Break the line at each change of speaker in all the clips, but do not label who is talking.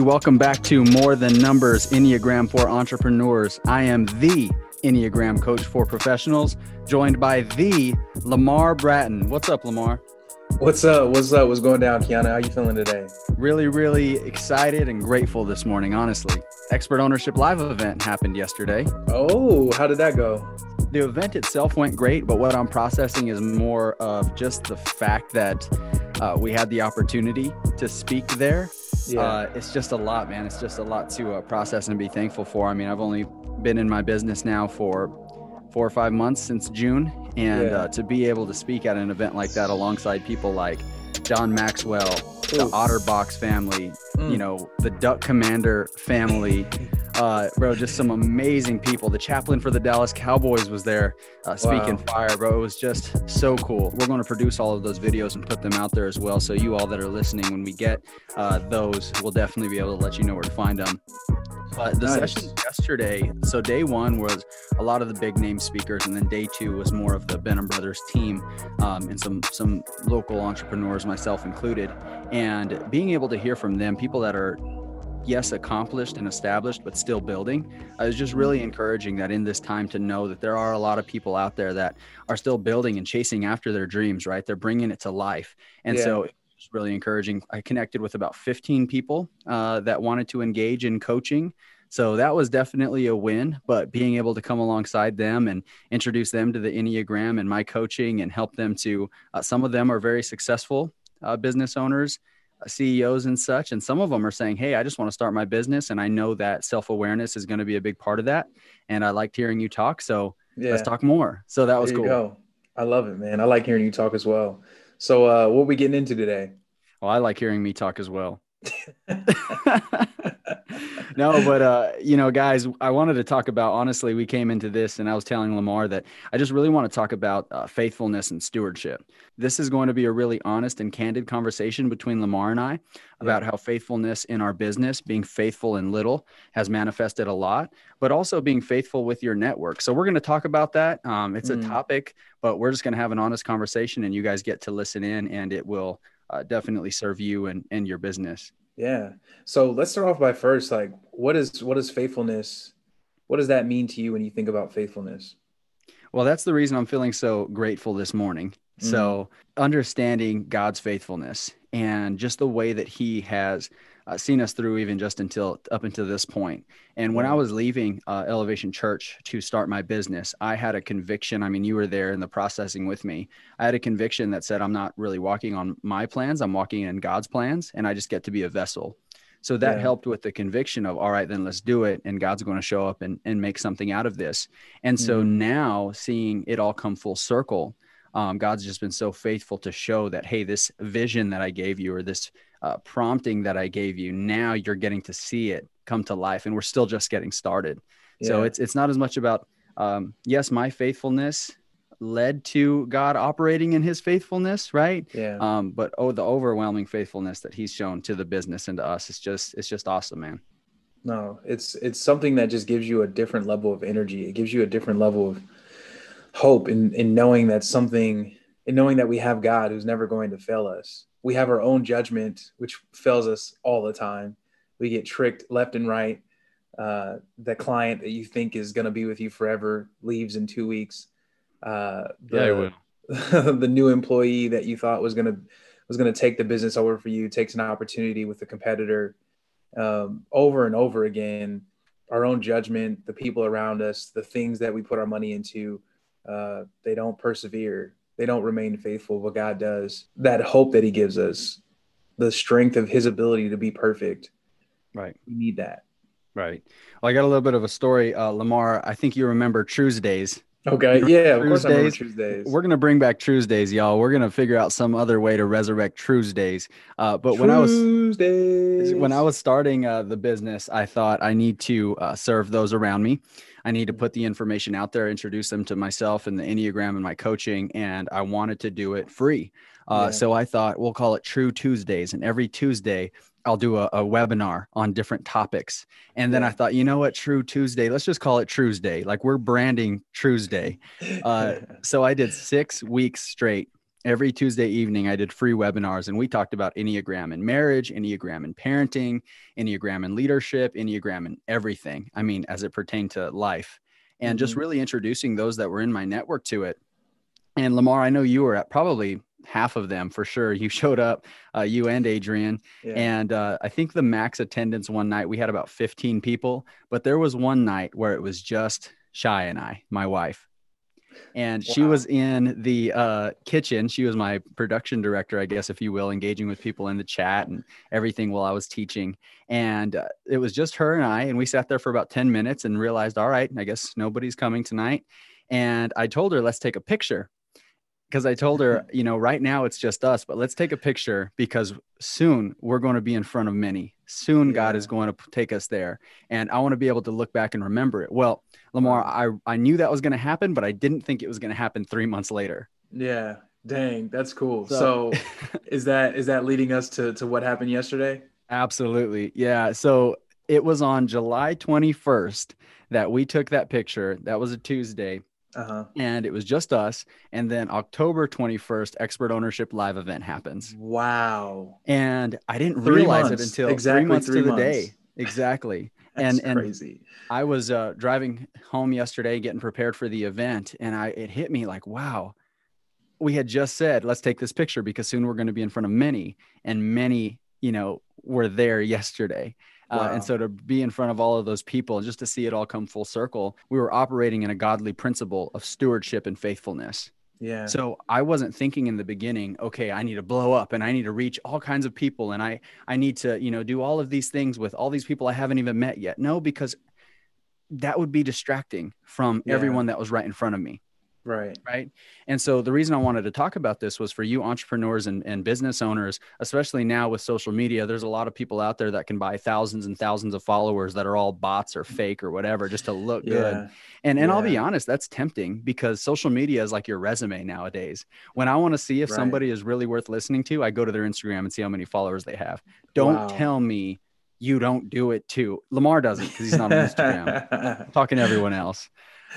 Welcome back to More Than Numbers Enneagram for Entrepreneurs. I am the Enneagram coach for professionals, joined by the Lamar Bratton. What's up, Lamar?
What's up? What's up? What's going down, Kiana? How you feeling today?
Really, really excited and grateful this morning, honestly. Expert Ownership Live event happened yesterday.
Oh, how did that go?
The event itself went great, but what I'm processing is more of just the fact that uh, we had the opportunity to speak there. Yeah. Uh, it's just a lot, man. It's just a lot to uh, process and be thankful for. I mean, I've only been in my business now for four or five months since June, and yeah. uh, to be able to speak at an event like that alongside people like John Maxwell, Ooh. the Otterbox family, mm. you know, the Duck Commander family. Uh, bro, just some amazing people. The chaplain for the Dallas Cowboys was there uh, speaking wow. fire, bro. It was just so cool. We're going to produce all of those videos and put them out there as well. So, you all that are listening, when we get uh, those, we'll definitely be able to let you know where to find them. But the nice. session yesterday, so day one was a lot of the big name speakers, and then day two was more of the Benham Brothers team um, and some some local entrepreneurs, myself included. And being able to hear from them, people that are yes accomplished and established but still building i was just really encouraging that in this time to know that there are a lot of people out there that are still building and chasing after their dreams right they're bringing it to life and yeah. so it's really encouraging i connected with about 15 people uh, that wanted to engage in coaching so that was definitely a win, but being able to come alongside them and introduce them to the Enneagram and my coaching and help them to, uh, some of them are very successful uh, business owners, uh, CEOs and such. And some of them are saying, Hey, I just want to start my business. And I know that self awareness is going to be a big part of that. And I liked hearing you talk. So yeah. let's talk more. So that was cool. Go.
I love it, man. I like hearing you talk as well. So, uh, what are we getting into today?
Well, I like hearing me talk as well. no, but uh, you know, guys, I wanted to talk about. Honestly, we came into this, and I was telling Lamar that I just really want to talk about uh, faithfulness and stewardship. This is going to be a really honest and candid conversation between Lamar and I about yeah. how faithfulness in our business, being faithful in little, has manifested a lot, but also being faithful with your network. So we're going to talk about that. Um, it's mm. a topic, but we're just going to have an honest conversation, and you guys get to listen in, and it will uh, definitely serve you and, and your business.
Yeah. So let's start off by first, like, what is what is faithfulness? What does that mean to you when you think about faithfulness?
Well, that's the reason I'm feeling so grateful this morning. Mm. So understanding God's faithfulness and just the way that He has uh, seen us through even just until up until this point. And when I was leaving uh, Elevation Church to start my business, I had a conviction. I mean, you were there in the processing with me. I had a conviction that said, I'm not really walking on my plans, I'm walking in God's plans, and I just get to be a vessel. So that yeah. helped with the conviction of, all right, then let's do it. And God's going to show up and, and make something out of this. And mm-hmm. so now seeing it all come full circle, um, God's just been so faithful to show that, hey, this vision that I gave you or this uh, prompting that I gave you, now you're getting to see it come to life, and we're still just getting started. Yeah. So it's it's not as much about um, yes, my faithfulness led to God operating in His faithfulness, right?
Yeah.
Um, but oh, the overwhelming faithfulness that He's shown to the business and to us, it's just it's just awesome, man.
No, it's it's something that just gives you a different level of energy. It gives you a different level of hope in in knowing that something in knowing that we have God who's never going to fail us we have our own judgment, which fails us all the time. We get tricked left and right. Uh, the client that you think is going to be with you forever leaves in two weeks. Uh, the, yeah, the new employee that you thought was going to was going to take the business over for you takes an opportunity with a competitor. Um, over and over again, our own judgment, the people around us, the things that we put our money into, uh, they don't persevere they don't remain faithful what God does. That hope that He gives us, the strength of His ability to be perfect.
Right.
We need that.
Right. Well, I got a little bit of a story, uh, Lamar. I think you remember Truesdays.
Okay. Yeah. Of course, I remember Truesdays.
We're gonna bring back Truesdays, y'all. We're gonna figure out some other way to resurrect Truesdays. Uh, but when I was when I was starting uh, the business, I thought I need to uh, serve those around me. I need to put the information out there, introduce them to myself and the Enneagram and my coaching, and I wanted to do it free. Uh, yeah. So I thought we'll call it True Tuesdays, and every Tuesday I'll do a, a webinar on different topics. And then. I thought, you know what, True Tuesday, let's just call it Truesday. Like we're branding Truesday. Uh, so I did six weeks straight every Tuesday evening, I did free webinars and we talked about Enneagram and marriage, Enneagram and parenting, Enneagram and leadership, Enneagram and everything. I mean, as it pertained to life and mm-hmm. just really introducing those that were in my network to it. And Lamar, I know you were at probably half of them for sure. You showed up, uh, you and Adrian. Yeah. And uh, I think the max attendance one night, we had about 15 people, but there was one night where it was just Shy and I, my wife and wow. she was in the uh, kitchen. She was my production director, I guess, if you will, engaging with people in the chat and everything while I was teaching. And uh, it was just her and I, and we sat there for about 10 minutes and realized, all right, I guess nobody's coming tonight. And I told her, let's take a picture. Because I told her, you know, right now it's just us, but let's take a picture because soon we're going to be in front of many. Soon yeah. God is going to take us there. And I want to be able to look back and remember it. Well, Lamar, I, I knew that was going to happen, but I didn't think it was going to happen three months later.
Yeah. Dang, that's cool. So, so is that is that leading us to to what happened yesterday?
Absolutely. Yeah. So it was on July 21st that we took that picture. That was a Tuesday. Uh-huh. And it was just us. And then October 21st, Expert Ownership Live event happens.
Wow.
And I didn't three realize months. it until exactly three months three to months. the day. Exactly. and and crazy. I was uh, driving home yesterday, getting prepared for the event, and I it hit me like, wow, we had just said let's take this picture because soon we're going to be in front of many, and many, you know, were there yesterday. Wow. Uh, and so to be in front of all of those people, just to see it all come full circle, we were operating in a godly principle of stewardship and faithfulness.
Yeah.
So I wasn't thinking in the beginning, okay, I need to blow up and I need to reach all kinds of people and I I need to, you know, do all of these things with all these people I haven't even met yet. No, because that would be distracting from yeah. everyone that was right in front of me.
Right.
Right. And so the reason I wanted to talk about this was for you entrepreneurs and, and business owners, especially now with social media, there's a lot of people out there that can buy thousands and thousands of followers that are all bots or fake or whatever just to look yeah. good. And and yeah. I'll be honest, that's tempting because social media is like your resume nowadays. When I want to see if right. somebody is really worth listening to, I go to their Instagram and see how many followers they have. Don't wow. tell me you don't do it too. Lamar doesn't because he's not on Instagram. talking to everyone else.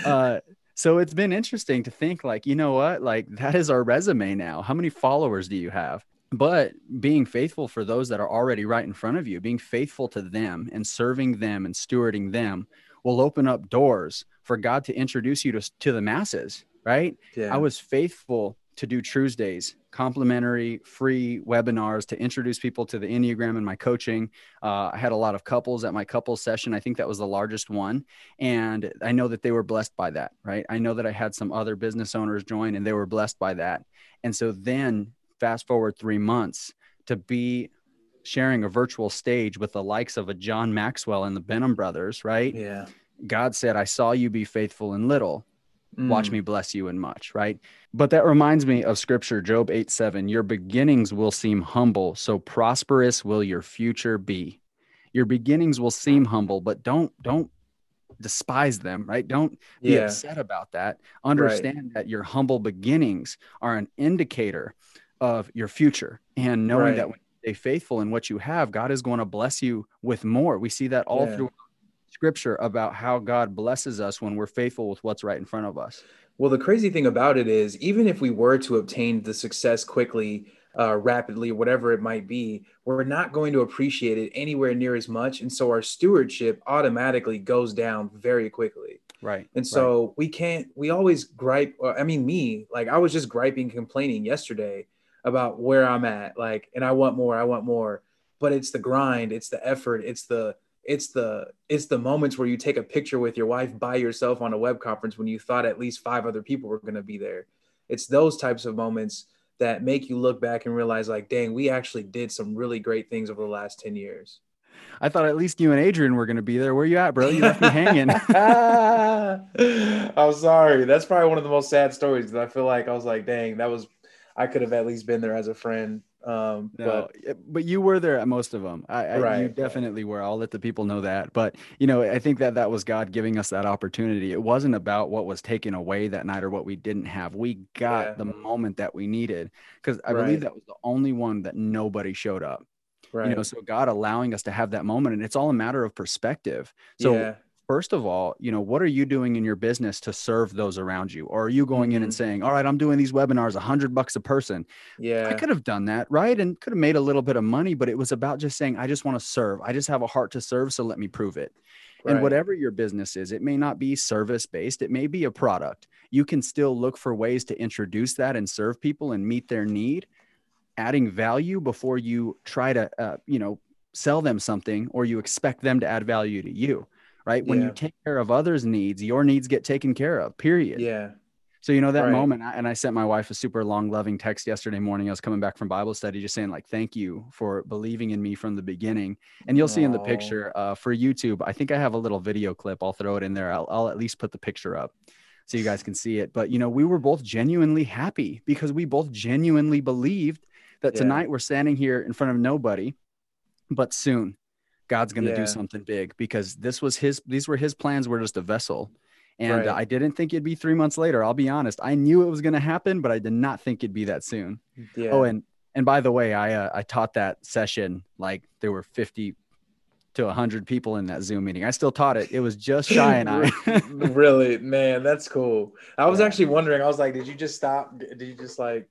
Uh, so it's been interesting to think like, you know what? Like that is our resume now. How many followers do you have? But being faithful for those that are already right in front of you, being faithful to them and serving them and stewarding them will open up doors for God to introduce you to, to the masses, right? Yeah. I was faithful to do Truesdays, complimentary free webinars to introduce people to the Enneagram and my coaching. Uh, I had a lot of couples at my couples session. I think that was the largest one. And I know that they were blessed by that, right? I know that I had some other business owners join and they were blessed by that. And so then fast forward three months to be sharing a virtual stage with the likes of a John Maxwell and the Benham brothers, right?
Yeah.
God said, I saw you be faithful in little mm. watch me bless you in much, right? But that reminds me of scripture, Job 8 7. Your beginnings will seem humble, so prosperous will your future be. Your beginnings will seem humble, but don't don't despise them, right? Don't be yeah. upset about that. Understand right. that your humble beginnings are an indicator of your future. And knowing right. that when you stay faithful in what you have, God is going to bless you with more. We see that all yeah. through scripture about how God blesses us when we're faithful with what's right in front of us.
Well, the crazy thing about it is, even if we were to obtain the success quickly, uh, rapidly, whatever it might be, we're not going to appreciate it anywhere near as much. And so our stewardship automatically goes down very quickly.
Right.
And so right. we can't, we always gripe. I mean, me, like I was just griping, complaining yesterday about where I'm at. Like, and I want more, I want more. But it's the grind, it's the effort, it's the, it's the it's the moments where you take a picture with your wife by yourself on a web conference when you thought at least five other people were going to be there it's those types of moments that make you look back and realize like dang we actually did some really great things over the last 10 years
I thought at least you and Adrian were going to be there. Where you at, bro? You left me hanging.
I'm sorry. That's probably one of the most sad stories I feel like I was like, dang, that was, I could have at least been there as a friend. Um,
no, but, but you were there at most of them. I, I right, you definitely were. I'll let the people know that. But you know, I think that that was God giving us that opportunity. It wasn't about what was taken away that night or what we didn't have. We got yeah. the moment that we needed because I right. believe that was the only one that nobody showed up. Right. You know, so God allowing us to have that moment, and it's all a matter of perspective. So. Yeah first of all, you know, what are you doing in your business to serve those around you? Or are you going mm-hmm. in and mm-hmm. saying, all right, I'm doing these webinars, a hundred bucks a person.
Yeah.
I could have done that. Right. And could have made a little bit of money, but it was about just saying, I just want to serve. I just have a heart to serve. So let me prove it. Right. And whatever your business is, it may not be service based, it may be a product. You can still look for ways to introduce that and serve people and meet their need, adding value before you try to, uh, you know, sell them something or you expect them to add value to you right? When yeah. you take care of others' needs, your needs get taken care of, period.
Yeah.
So, you know, that right. moment, and I sent my wife a super long, loving text yesterday morning. I was coming back from Bible study, just saying, like, thank you for believing in me from the beginning. And you'll Aww. see in the picture uh, for YouTube, I think I have a little video clip. I'll throw it in there. I'll, I'll at least put the picture up so you guys can see it. But, you know, we were both genuinely happy because we both genuinely believed that yeah. tonight we're standing here in front of nobody, but soon God's going to yeah. do something big because this was his, these were his plans. We're just a vessel. And right. I didn't think it'd be three months later. I'll be honest. I knew it was going to happen, but I did not think it'd be that soon. Yeah. Oh, and, and by the way, I, uh, I taught that session like there were 50 to 100 people in that Zoom meeting. I still taught it. It was just shy and I.
really, man, that's cool. I was yeah. actually wondering. I was like, did you just stop? Did you just like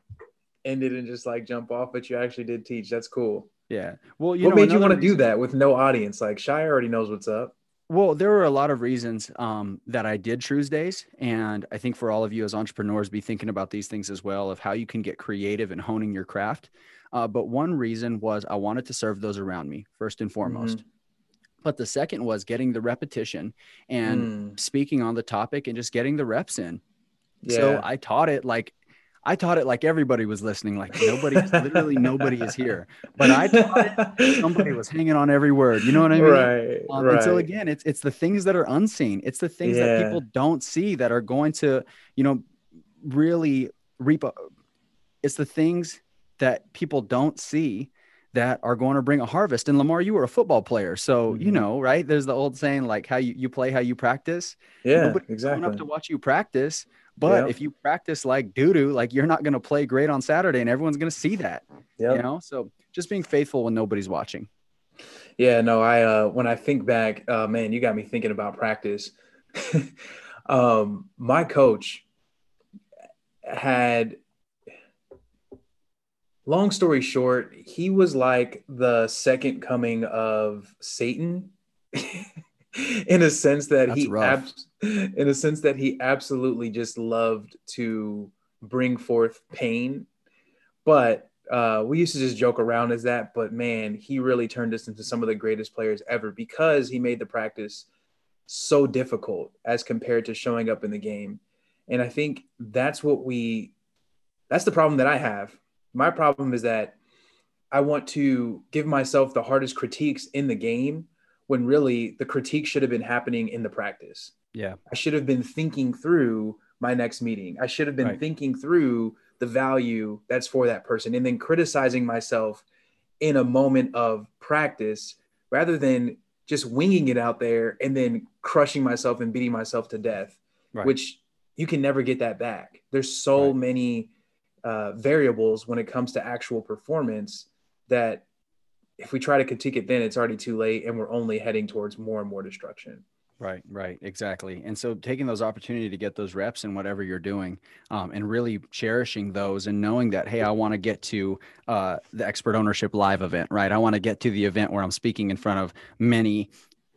end it and just like jump off? But you actually did teach. That's cool.
Yeah. Well,
you what know, made you want to do that with no audience? Like Shy already knows what's up.
Well, there were a lot of reasons um, that I did Truesdays, and I think for all of you as entrepreneurs, be thinking about these things as well of how you can get creative and honing your craft. Uh, but one reason was I wanted to serve those around me first and foremost. Mm-hmm. But the second was getting the repetition and mm. speaking on the topic and just getting the reps in. Yeah. So I taught it like I taught it like everybody was listening, like nobody, literally nobody is here. But I taught it, somebody was hanging on every word. You know what I mean?
Right. Um, right.
And so again, it's it's the things that are unseen. It's the things yeah. that people don't see that are going to, you know, really reap. A, it's the things that people don't see that are going to bring a harvest. And Lamar, you were a football player, so mm-hmm. you know, right? There's the old saying, like how you, you play, how you practice.
Yeah, Nobody's exactly.
Up to watch you practice, but if you practice like doo doo, like you're not going to play great on Saturday, and everyone's going to see that. Yeah, you know. So just being faithful when nobody's watching.
Yeah, no, I uh, when I think back, uh, man, you got me thinking about practice. um, my coach had long story short, he was like the second coming of Satan in a sense that That's he ab- in a sense that he absolutely just loved to bring forth pain. But uh, we used to just joke around as that, but man, he really turned us into some of the greatest players ever because he made the practice so difficult as compared to showing up in the game. And I think that's what we that's the problem that I have my problem is that I want to give myself the hardest critiques in the game when really the critique should have been happening in the practice.
Yeah.
I should have been thinking through my next meeting. I should have been right. thinking through the value that's for that person and then criticizing myself in a moment of practice rather than just winging it out there and then crushing myself and beating myself to death, right. which you can never get that back. There's so right. many uh, variables when it comes to actual performance that if we try to critique it then it's already too late and we're only heading towards more and more destruction
right right exactly and so taking those opportunity to get those reps in whatever you're doing um, and really cherishing those and knowing that hey i want to get to uh, the expert ownership live event right i want to get to the event where i'm speaking in front of many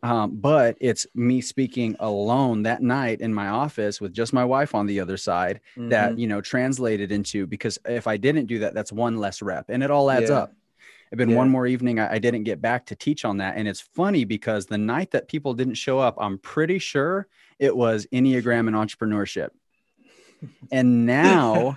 um, but it's me speaking alone that night in my office with just my wife on the other side mm-hmm. that you know translated into because if i didn't do that that's one less rep and it all adds yeah. up Been yeah. one more evening I, I, didn't get back to teach on that and it's funny because the night that people didn't show up i'm pretty sure it was enneagram and entrepreneurship and now,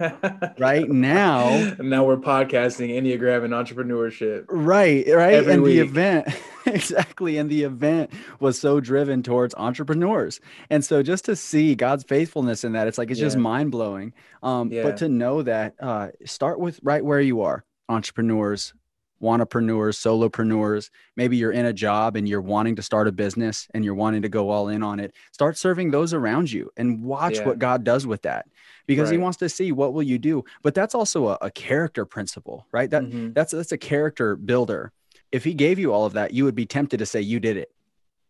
right now,
now we're podcasting Enneagram and entrepreneurship.
Right, right. Every and week. the event, exactly. And the event was so driven towards entrepreneurs. And so just to see God's faithfulness in that, it's like, it's yeah. just mind blowing. Um, yeah. But to know that, uh, start with right where you are entrepreneurs, wannapreneurs, solopreneurs. Maybe you're in a job and you're wanting to start a business and you're wanting to go all in on it. Start serving those around you and watch yeah. what God does with that because right. he wants to see what will you do. But that's also a, a character principle, right? That mm-hmm. that's that's a character builder. If he gave you all of that, you would be tempted to say you did it,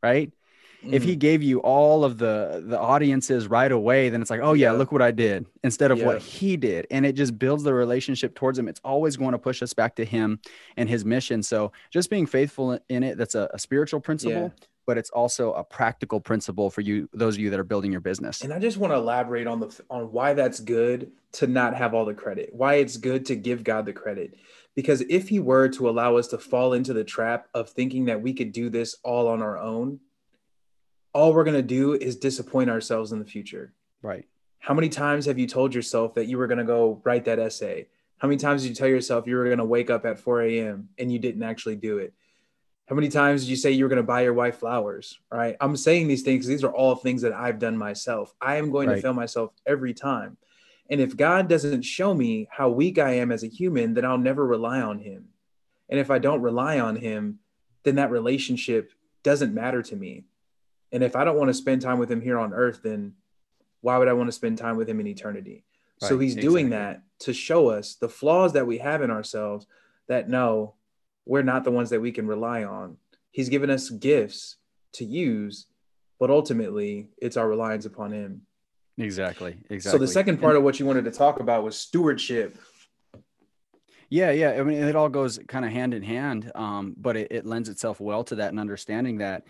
right? If he mm. gave you all of the the audiences right away, then it's like, oh yeah, yeah. look what I did instead of yeah. what he did, and it just builds the relationship towards him. It's always going to push us back to him and his mission. So just being faithful in it, that's a, a spiritual principle. Yeah but it's also a practical principle for you those of you that are building your business
and i just want to elaborate on the on why that's good to not have all the credit why it's good to give god the credit because if he were to allow us to fall into the trap of thinking that we could do this all on our own all we're going to do is disappoint ourselves in the future
right
how many times have you told yourself that you were going to go write that essay how many times did you tell yourself you were going to wake up at 4 a.m and you didn't actually do it how many times did you say you were going to buy your wife flowers? Right. I'm saying these things. These are all things that I've done myself. I am going right. to fail myself every time. And if God doesn't show me how weak I am as a human, then I'll never rely on him. And if I don't rely on him, then that relationship doesn't matter to me. And if I don't want to spend time with him here on earth, then why would I want to spend time with him in eternity? Right. So he's exactly. doing that to show us the flaws that we have in ourselves that no, we're not the ones that we can rely on. He's given us gifts to use, but ultimately it's our reliance upon him.
Exactly. Exactly.
So the second part of what you wanted to talk about was stewardship.
Yeah, yeah. I mean, it all goes kind of hand in hand, um, but it, it lends itself well to that and understanding that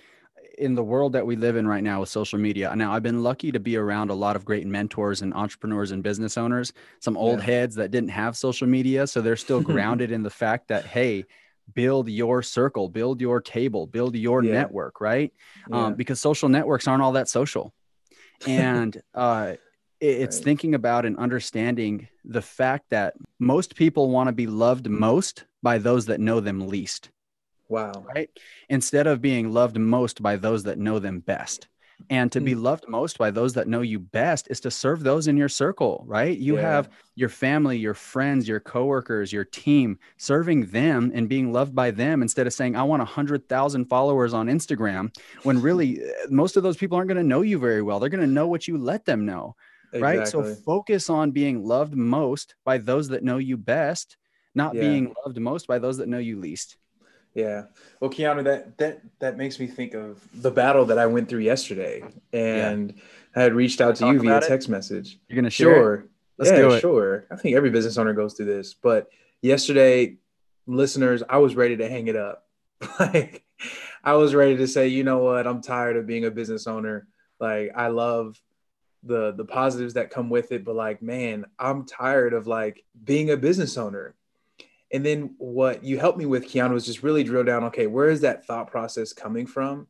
in the world that we live in right now with social media. Now, I've been lucky to be around a lot of great mentors and entrepreneurs and business owners, some old yeah. heads that didn't have social media. So they're still grounded in the fact that, hey, build your circle, build your table, build your yeah. network, right? Um, yeah. Um, because social networks aren't all that social. And uh, it's right. thinking about and understanding the fact that most people want to be loved most by those that know them least.
Wow.
Right. Instead of being loved most by those that know them best. And to be mm. loved most by those that know you best is to serve those in your circle, right? You yeah. have your family, your friends, your coworkers, your team, serving them and being loved by them instead of saying, I want 100,000 followers on Instagram, when really eh, most of those people aren't going to know you very well. They're going to know what you let them know, exactly. right? So focus on being loved most by those that know you best, not yeah. being loved most by those that know you least.
Yeah. Well, Keanu, that that that makes me think of the battle that I went through yesterday, and yeah. I had reached out to you via text it? message.
You're gonna share? Sure.
Let's yeah, sure. I think every business owner goes through this, but yesterday, listeners, I was ready to hang it up. like, I was ready to say, you know what? I'm tired of being a business owner. Like, I love the the positives that come with it, but like, man, I'm tired of like being a business owner and then what you helped me with, Keanu, was just really drill down. Okay, where is that thought process coming from?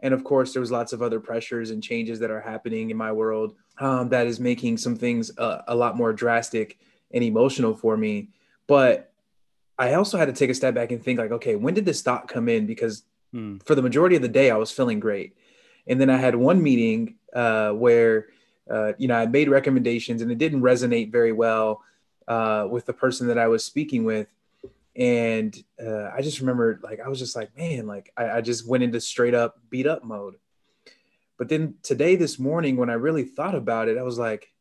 And of course, there was lots of other pressures and changes that are happening in my world um, that is making some things uh, a lot more drastic and emotional for me. But I also had to take a step back and think, like, okay, when did this thought come in? Because hmm. for the majority of the day, I was feeling great. And then I had one meeting uh, where, uh, you know, I made recommendations and it didn't resonate very well uh, with the person that I was speaking with and uh, i just remember like i was just like man like I, I, just went into straight up beat up mode. But then today this morning when i really thought about it i was like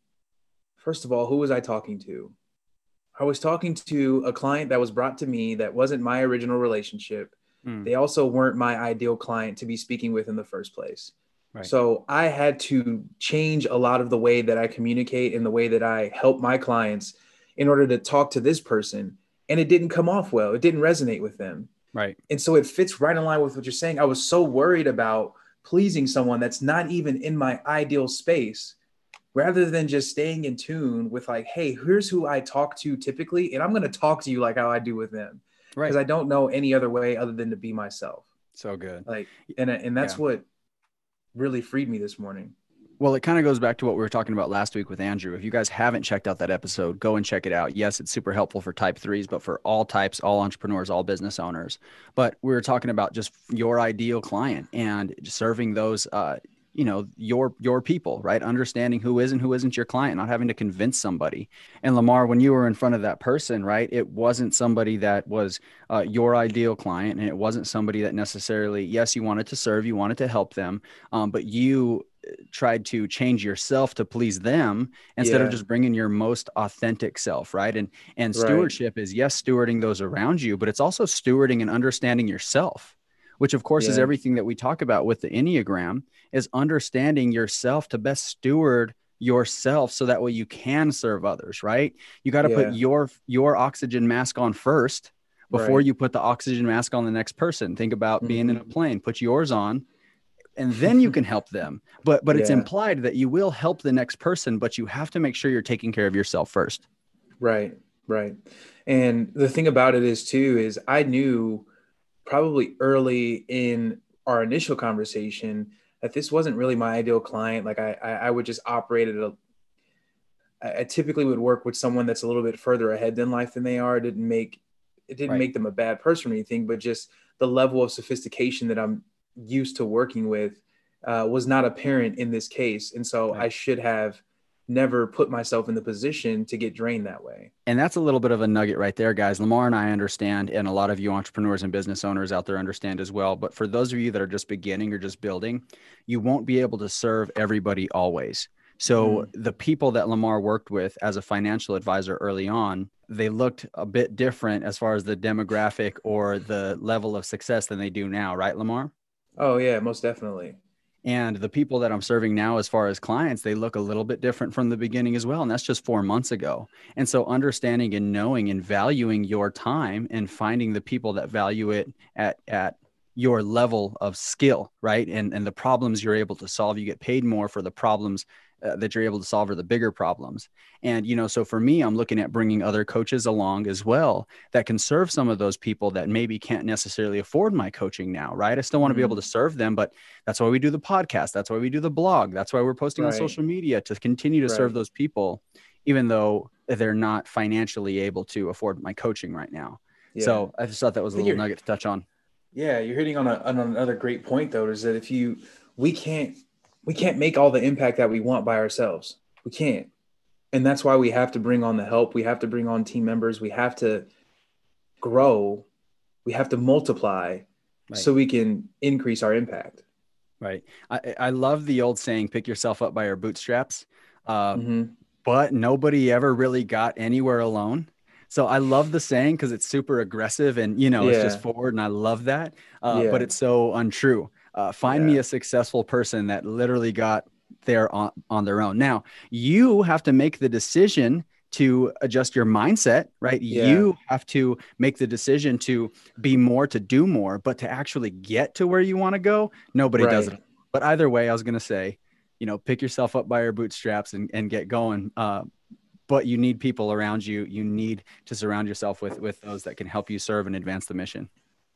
first of all who was i talking to? I was talking to a client that was brought to me that wasn't my original relationship. Mm. they also weren't my ideal client to be speaking with in the first place. Right. so i had to change a lot of the way that i communicate and the way that i help my clients in order to talk to this person and it didn't come off well. It didn't resonate with them.
Right.
And so it fits right in line with what you're saying. I was so worried about pleasing someone that's not even in my ideal space rather than just staying in tune with like, hey, here's who I talk to typically, and I'm going to talk to you like how I do with them. Right. Because I don't know any other way other than to be myself.
So good.
Like, and and that's yeah. what really freed me this morning.
Well, it kind of goes back to what we were talking about last week with Andrew. If you guys haven't checked out that episode, go and check it out. Yes, it's super helpful for type threes, but for all types, all entrepreneurs, all business owners. But we were talking about just your ideal client and serving those, uh, you know, your your people, right? Understanding who is and who isn't your client, not having to convince somebody. And Lamar, when you were in front of that person, right, it wasn't somebody that was uh, your ideal client, and it wasn't somebody that necessarily, yes, you wanted to serve, you wanted to help them, um, but you tried to change yourself to please them instead yeah. of just bringing your most authentic self right and and stewardship right. is yes stewarding those around you but it's also stewarding and understanding yourself which of course yeah. is everything that we talk about with the Enneagram is understanding yourself to best steward yourself so that way you can serve others, right? You got to yeah. put your your oxygen mask on first before right. you put the oxygen mask on the next person. Think about mm-hmm. being in a mm-hmm. plane, put yours on and then you can help them. But but yeah. it's implied that you will help the next person, but you have to make sure you're taking care of yourself first.
Right, right. And the thing about it is too is I knew probably early in our initial conversation that this wasn't really my ideal client. Like I I, I would just operate at a I typically would work with someone that's a little bit further ahead in life than they are. It didn't make it didn't right. make them a bad person or anything, but just the level of sophistication that I'm used to working with uh, was not apparent in this case. And so right. I should have never put myself in the position to get drained that way.
And that's a little bit of a nugget right there, guys. Lamar and I understand, and a lot of you entrepreneurs and business owners out there understand as well. But for those of you that are just beginning or just building, you won't be able to serve everybody always. So mm-hmm. the people that Lamar worked with as a financial advisor early on, they looked a bit different as far as the demographic or the level of success than they do now, right, Lamar?
Oh yeah, most definitely.
And the people that I'm serving now, as far as clients, they look a little bit different from the beginning as well. And that's just four months ago. And so, understanding and knowing and valuing your time and finding the people that value it at, at your level of skill, right? And, and the problems you're able to solve, you get paid more for the problems uh, that you're able to solve are the bigger problems. And, you know, so for me, I'm looking at bringing other coaches along as well that can serve some of those people that maybe can't necessarily afford my coaching now, right? I still want to mm-hmm. be able mm-hmm. to serve them, but that's why we do the podcast. That's why we do the blog. That's why we're posting right. on social media to continue to right. serve those people, even though they're not financially able to afford my coaching right now. Yeah. So I just thought that was a little nugget to touch on.
Yeah, you're hitting on, a, on another great point though, is that if you, we can't we can't make all the impact that we want by ourselves. We can't. And that's why we have to bring on the help. We have to bring on team members. We have to grow. We have to multiply right. so we can increase our impact.
Right. I, I love the old saying, pick yourself up by your bootstraps. Uh, mm-hmm. But nobody ever really got anywhere alone. So I love the saying because it's super aggressive and, you know, yeah. it's just forward. And I love that. Uh, yeah. But it's so untrue. Uh, find yeah. me a successful person that literally got there on, on their own. Now, you have to make the decision to adjust your mindset, right? Yeah. You have to make the decision to be more, to do more, but to actually get to where you want to go, nobody right. does it. But either way, I was going to say, you know, pick yourself up by your bootstraps and, and get going. Uh, but you need people around you. You need to surround yourself with with those that can help you serve and advance the mission.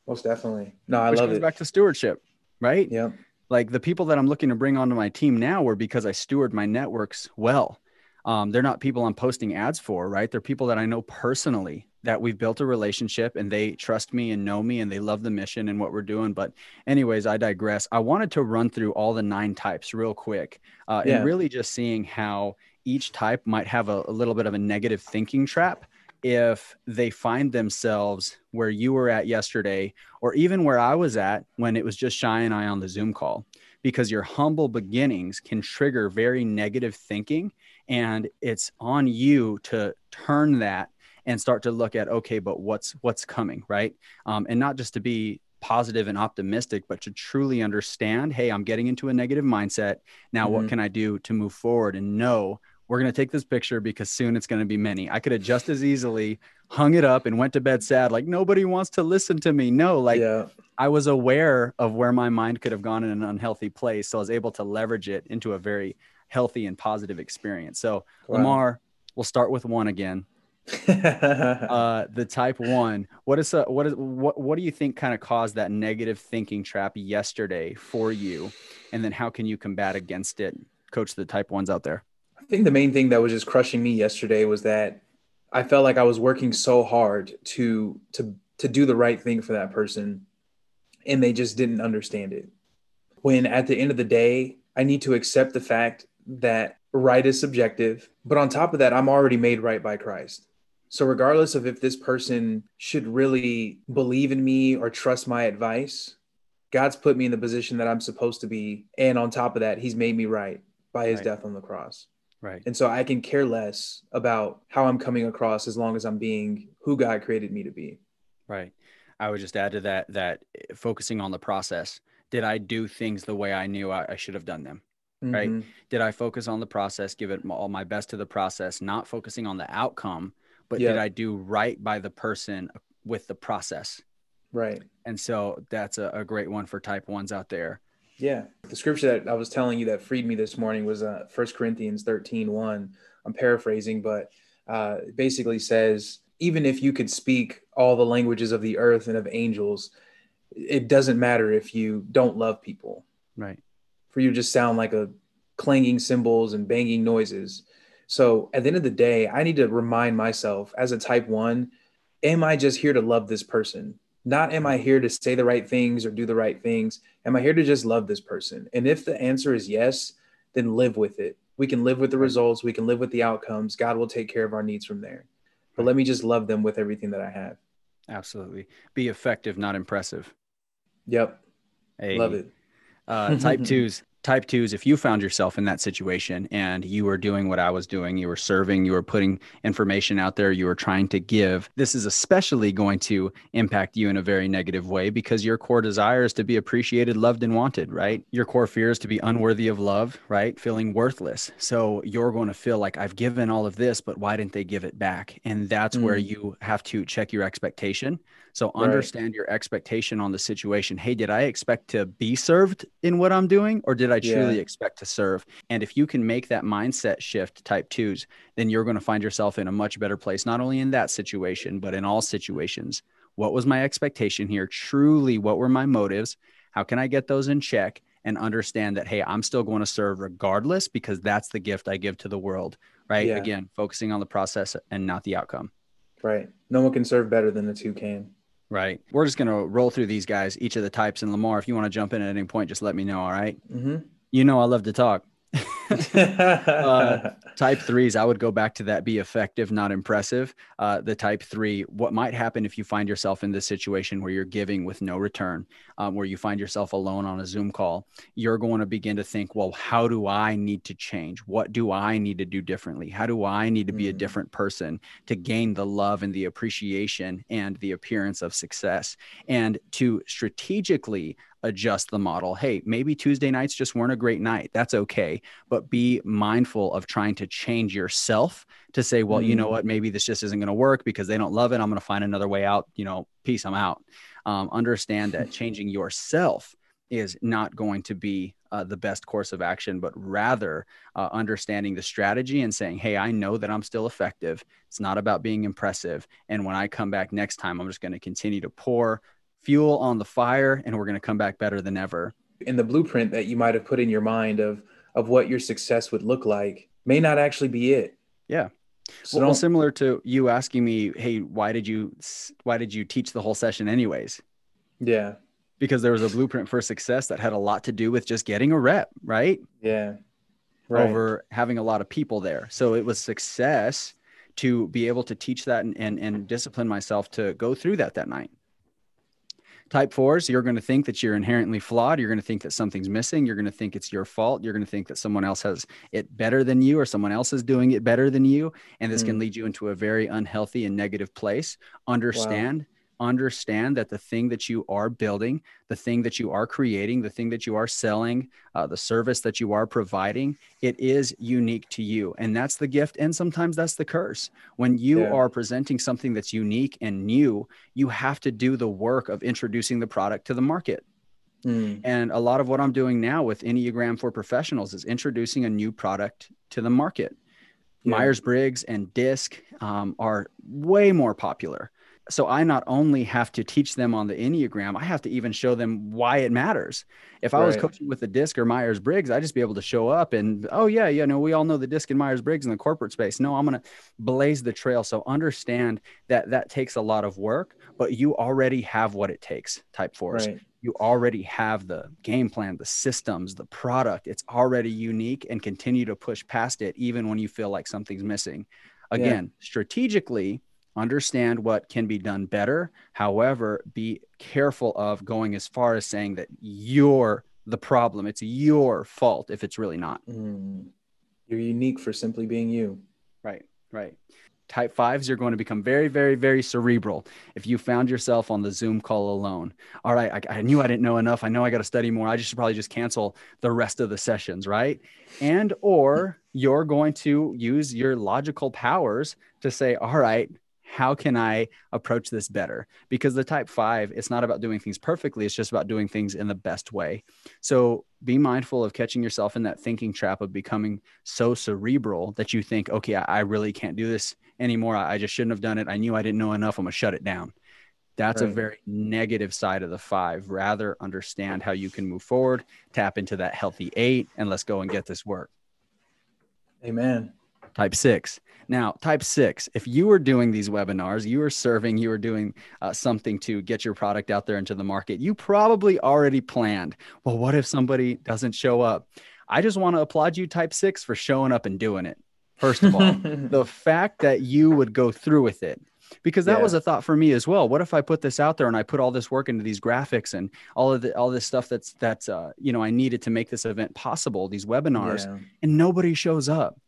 Most definitely. No, I
Which
love
comes
it.
Back to stewardship right?
Yeah.
Like the people that I'm looking to bring onto my team now were because I steward my networks well. Um, they're not people I'm posting ads for, right? They're people that I know personally that we've built a relationship and they trust me and know me and they love the mission and what we're doing. But, anyways, I digress. I wanted to run through all the nine types real quick uh, yeah. and really just seeing how each type might have a, a little bit of a negative thinking trap if they find themselves where you were at yesterday, or even where I was at when it was just Shy and I on the Zoom call, because your humble beginnings can trigger very negative thinking. And it's on you to turn that and start to look at, okay, but what's what's coming, right? Um, and not just to be positive and optimistic, but to truly understand, hey, I'm getting into a negative mindset. Now, mm-hmm. what can I do to move forward and know we're going to take this picture because soon it's going to be many. I could have just as easily hung it up and went to bed sad, like nobody wants to listen to me. No, like yeah. I was aware of where my mind could have gone in an unhealthy place. So I was able to leverage it into a very healthy and positive experience. So, wow. Lamar, we'll start with one again. uh, the type one. What is a, what is what what do you think kind of caused that negative thinking trap yesterday for you, and then how can you combat against it? Coach the type ones out there.
I think the main thing that was just crushing me yesterday was that I felt like I was working so hard to to to do the right thing for that person and they just didn't understand it. When at the end of the day, I need to accept the fact that right is subjective, but on top of that, I'm already made right by Christ. So regardless of if this person should really believe in me or trust my advice, God's put me in the position that I'm supposed to be and on top of that, he's made me right by his right. death on the cross.
Right.
And so I can care less about how I'm coming across as long as I'm being who God created me to be.
Right. I would just add to that that eh, focusing on the process. Did I do things the way I knew I, I should have done them? Mm-hmm. Right? Did I focus on the process, give it all my best to the process, not focusing on the outcome, but did I do right by the person with the process?
Right.
And so that's a, a great one for type ones out there.
Yeah. The scripture that I was telling you that freed me this morning was uh, 1 Corinthians 13 1. I'm paraphrasing, but uh, basically says, even if you could speak all the languages of the earth and of angels, it doesn't matter if you don't love people.
Right.
For you to just sound like a clanging cymbals and banging noises. So at the end of the day, I need to remind myself as a type one, am I just here to love this person? Not am I here to say the right things or do the right things? Am I here to just love this person? And if the answer is yes, then live with it. We can live with the results, we can live with the outcomes. God will take care of our needs from there. But let me just love them with everything that I have.
Absolutely. Be effective, not impressive.
Yep. Hey. Love it.
Uh, type twos type two is if you found yourself in that situation and you were doing what I was doing, you were serving, you were putting information out there, you were trying to give, this is especially going to impact you in a very negative way because your core desire is to be appreciated, loved, and wanted, right? Your core fear is to be unworthy of love, right? Feeling worthless. So you're going to feel like I've given all of this, but why didn't they give it back? And that's mm. where you have to check your expectation. So understand your expectation on the situation. Hey, did I expect to be served in what I'm doing or did I truly yeah. expect to serve? And if you can make that mindset shift type 2s, then you're going to find yourself in a much better place not only in that situation, but in all situations. What was my expectation here? Truly, what were my motives? How can I get those in check? and understand that hey i'm still going to serve regardless because that's the gift i give to the world right yeah. again focusing on the process and not the outcome
right no one can serve better than the two can
Right. We're just going to roll through these guys, each of the types. And Lamar, if you want to jump in at any point, just let me know. All right? mm-hmm. You know, I love to talk. uh, type threes, I would go back to that be effective, not impressive. Uh, the type three, what might happen if you find yourself in this situation where you're giving with no return, um, where you find yourself alone on a Zoom call, you're going to begin to think, well, how do I need to change? What do I need to do differently? How do I need to be mm. a different person to gain the love and the appreciation and the appearance of success? And to strategically adjust the model. Hey, maybe Tuesday nights just weren't a great night. That's okay. But be mindful of trying to change yourself to say, well, mm. you know mm. what? Maybe this just isn't going to work because they don't love it. I'm going to find another way out. You know, peace, I'm out. Um, understand that changing yourself is not going to be uh, the best course of action, but rather uh, understanding the strategy and saying, Hey, I know that I'm still effective. It's not about being impressive. And when I come back next time, I'm just going to continue to pour fuel on the fire and we're going to come back better than ever
in the blueprint that you might have put in your mind of of what your success would look like may not actually be it.
Yeah. So well, similar to you asking me hey why did you why did you teach the whole session anyways?
Yeah.
Because there was a blueprint for success that had a lot to do with just getting a rep right?
Yeah.
Right. over having a lot of people there. So it was success to be able to teach that and, and, and discipline myself to go through that that night Type fours, you're going to think that you're inherently flawed. You're going to think that something's missing. You're going to think it's your fault. You're going to think that someone else has it better than you or someone else is doing it better than you. And this mm. can lead you into a very unhealthy and negative place. Understand wow understand that the thing that you are building, the thing that you are creating, the thing that you are selling, uh, the service that you are providing, it is unique to you. And that's the gift. And sometimes that's the curse. When you yeah. are presenting something that's unique and new, you have to do the work of introducing the product to the market. Mm. And a lot of what I'm doing now with Enneagram for Professionals is introducing a new product to the market. Yeah. Myers Briggs and DISC um, are way more popular so I not only have to teach them on the Enneagram, I have to even show them why it matters. If I right. was coaching with the DISC or Myers Briggs, I'd just be able to show up and, oh, yeah, you know, we all know the DISC and Myers Briggs in the corporate space. No, I'm going to blaze the trail. So understand that that takes a lot of work, but you already have what it takes, type fours. Right. You already have the game plan, the systems, the product. It's already unique and continue to push past it, even when you feel like something's missing. Again, yeah. strategically, understand what can be done better. However, be careful of going as far as saying that you're the problem. It's your fault if it's really not. Mm.
You're unique for simply being you.
Right, right. Type fives, you're going to become very, very, very cerebral. If you found yourself on the Zoom call alone, all right, I, I knew I didn't know enough. I know I got to study more. I just should probably just cancel the rest of the sessions, right? And or you're going to use your logical powers to say, all right, how can I approach this better? Because the type five, it's not about doing things perfectly, it's just about doing things in the best way. So be mindful of catching yourself in that thinking trap of becoming so cerebral that you think, okay, I, really can't do this anymore. I, just shouldn't have done it. I knew I didn't know enough. I'm going to shut it down. That's right. a very negative side of the five. Rather understand how you can move forward, tap into that healthy eight, and let's go and get this work.
Amen
type six. Now, type six, if you were doing these webinars, you were serving, you were doing uh, something to get your product out there into the market, you probably already planned, well, what if somebody doesn't show up? I just want to applaud you, type six, for showing up and doing it. First of all, the fact that you would go through with it, because that yeah. was a thought for me as well. What if I put this out there and I put all this work into these graphics and all of the all this stuff that's that's uh, you know I needed to make this event possible, these webinars, yeah. and nobody shows up.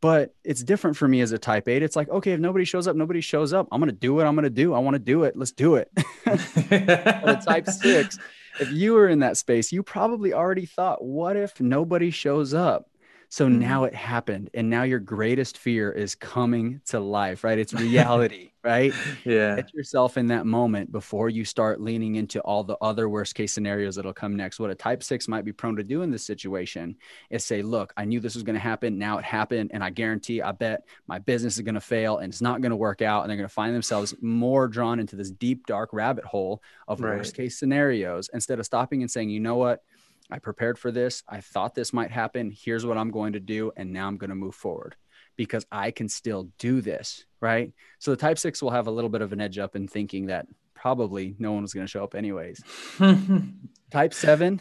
But it's different for me as a type eight. It's like, okay, if nobody shows up, nobody shows up. I'm going to do what I'm going to do. I want to do it. Let's do it. a type six, if you were in that space, you probably already thought, what if nobody shows up? So mm-hmm. now it happened. And now your greatest fear is coming to life, right? It's reality, right?
Yeah.
Get yourself in that moment before you start leaning into all the other worst case scenarios that'll come next. What a type six might be prone to do in this situation is say, look, I knew this was going to happen. Now it happened. And I guarantee, I bet my business is going to fail and it's not going to work out. And they're going to find themselves more drawn into this deep, dark rabbit hole of right. worst case scenarios instead of stopping and saying, you know what? I prepared for this. I thought this might happen. Here's what I'm going to do. And now I'm going to move forward because I can still do this. Right. So the type six will have a little bit of an edge up in thinking that probably no one was going to show up anyways. type seven,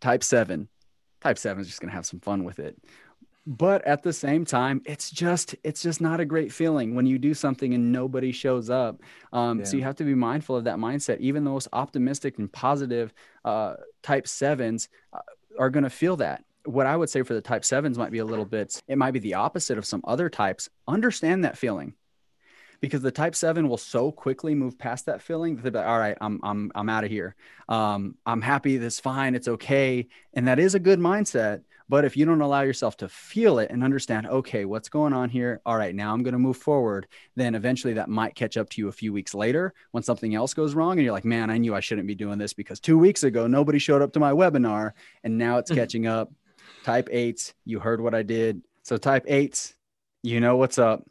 type seven, type seven is just going to have some fun with it but at the same time it's just it's just not a great feeling when you do something and nobody shows up um, yeah. so you have to be mindful of that mindset even those optimistic and positive uh, type sevens uh, are going to feel that what i would say for the type sevens might be a little bit it might be the opposite of some other types understand that feeling because the type seven will so quickly move past that feeling that they're like, all right, I'm I'm I'm out of here. Um, I'm happy. That's fine. It's okay. And that is a good mindset. But if you don't allow yourself to feel it and understand, okay, what's going on here? All right, now I'm going to move forward. Then eventually that might catch up to you a few weeks later when something else goes wrong. And you're like, man, I knew I shouldn't be doing this because two weeks ago, nobody showed up to my webinar. And now it's catching up. Type eights, you heard what I did. So type eights, you know what's up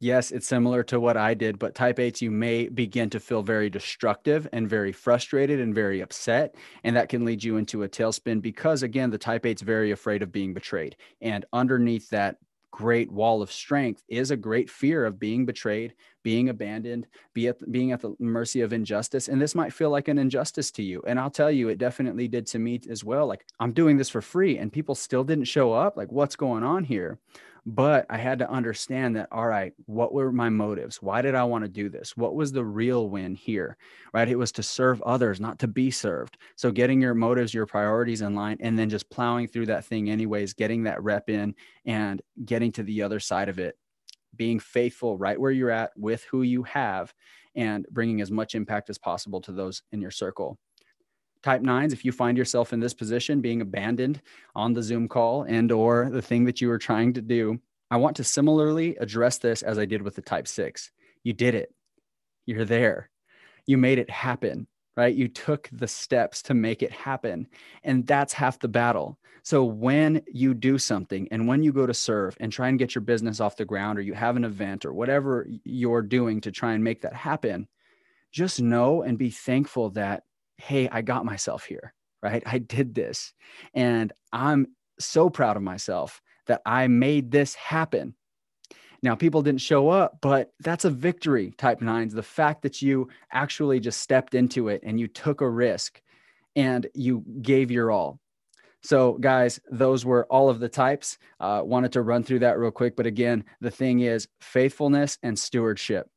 yes, it's similar to what I did, but type 8s, you may begin to feel very destructive and very frustrated and very upset. And that can lead you into a tailspin because, again, the type 8's very afraid of being betrayed. And underneath that great wall of strength is a great fear of being betrayed, being abandoned, be at being at the mercy of injustice. And this might feel like an injustice to you. And I'll tell you, it definitely did to me as well. Like, I'm doing this for free and people still didn't show up. Like, what's going on here? But I had to understand that, all right, what were my motives? Why did I want to do this? What was the real win here? Right. It was to serve others, not to be served. So getting your motives, your priorities in line, and then just plowing through that thing, anyways, getting that rep in and getting to the other side of it, being faithful right where you're at with who you have and bringing as much impact as possible to those in your circle type nines if you find yourself in this position being abandoned on the zoom call and or the thing that you were trying to do i want to similarly address this as i did with the type six. You did it. You're there. You made it happen right? You took the steps to make it happen. And that's half the battle. So when you do something and when you go to serve and try and get your business off the ground or you have an event or whatever you're doing to try and make that happen just know and be thankful that hey, I got myself here, right? I did this. And I'm so proud of myself that I made this happen. Now, people didn't show up, but that's a victory, type nines. The fact that you actually just stepped into it and you took a risk and you gave your all. So, guys, those were all of the types. Uh, wanted to run through that real quick. But again, the thing is faithfulness and stewardship.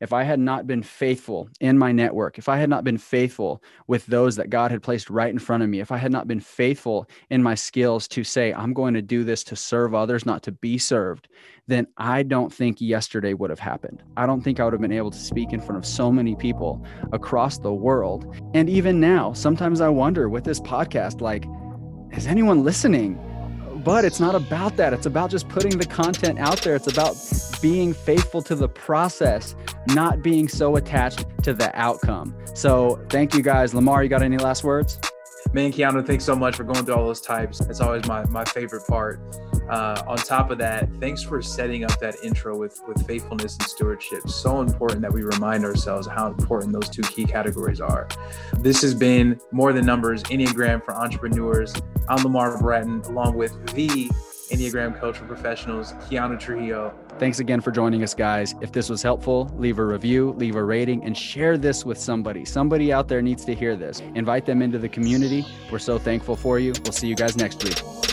If I had not been faithful in my network, if I had not been faithful with those that God had placed right in front of me, if I had not been faithful in my skills to say, I'm going to do this to serve others, not to be served, then I don't think yesterday would have happened. I don't think I would have been able to speak in front of so many people across the world. And even now, sometimes I wonder with this podcast, like, is anyone listening? But it's not about that. It's about just putting the content out there. It's about being faithful to the process, not being so attached to the outcome. So thank you guys. Lamar, you got any last words?
Man, Keanu, thanks so much for going through all those types. It's always my, my favorite part. Uh, on top of that, thanks for setting up that intro with, with faithfulness and stewardship. So important that we remind ourselves how important those two key categories are. This has been More Than Numbers Enneagram for Entrepreneurs. I'm Lamar Bratton, along with the Enneagram coach professionals, Keanu Trujillo.
Thanks again for joining us, guys. If this was helpful, leave a review, leave a rating, and share this with somebody. Somebody out there needs to hear this. Invite them into the community. We're so thankful for you. We'll see you guys next week.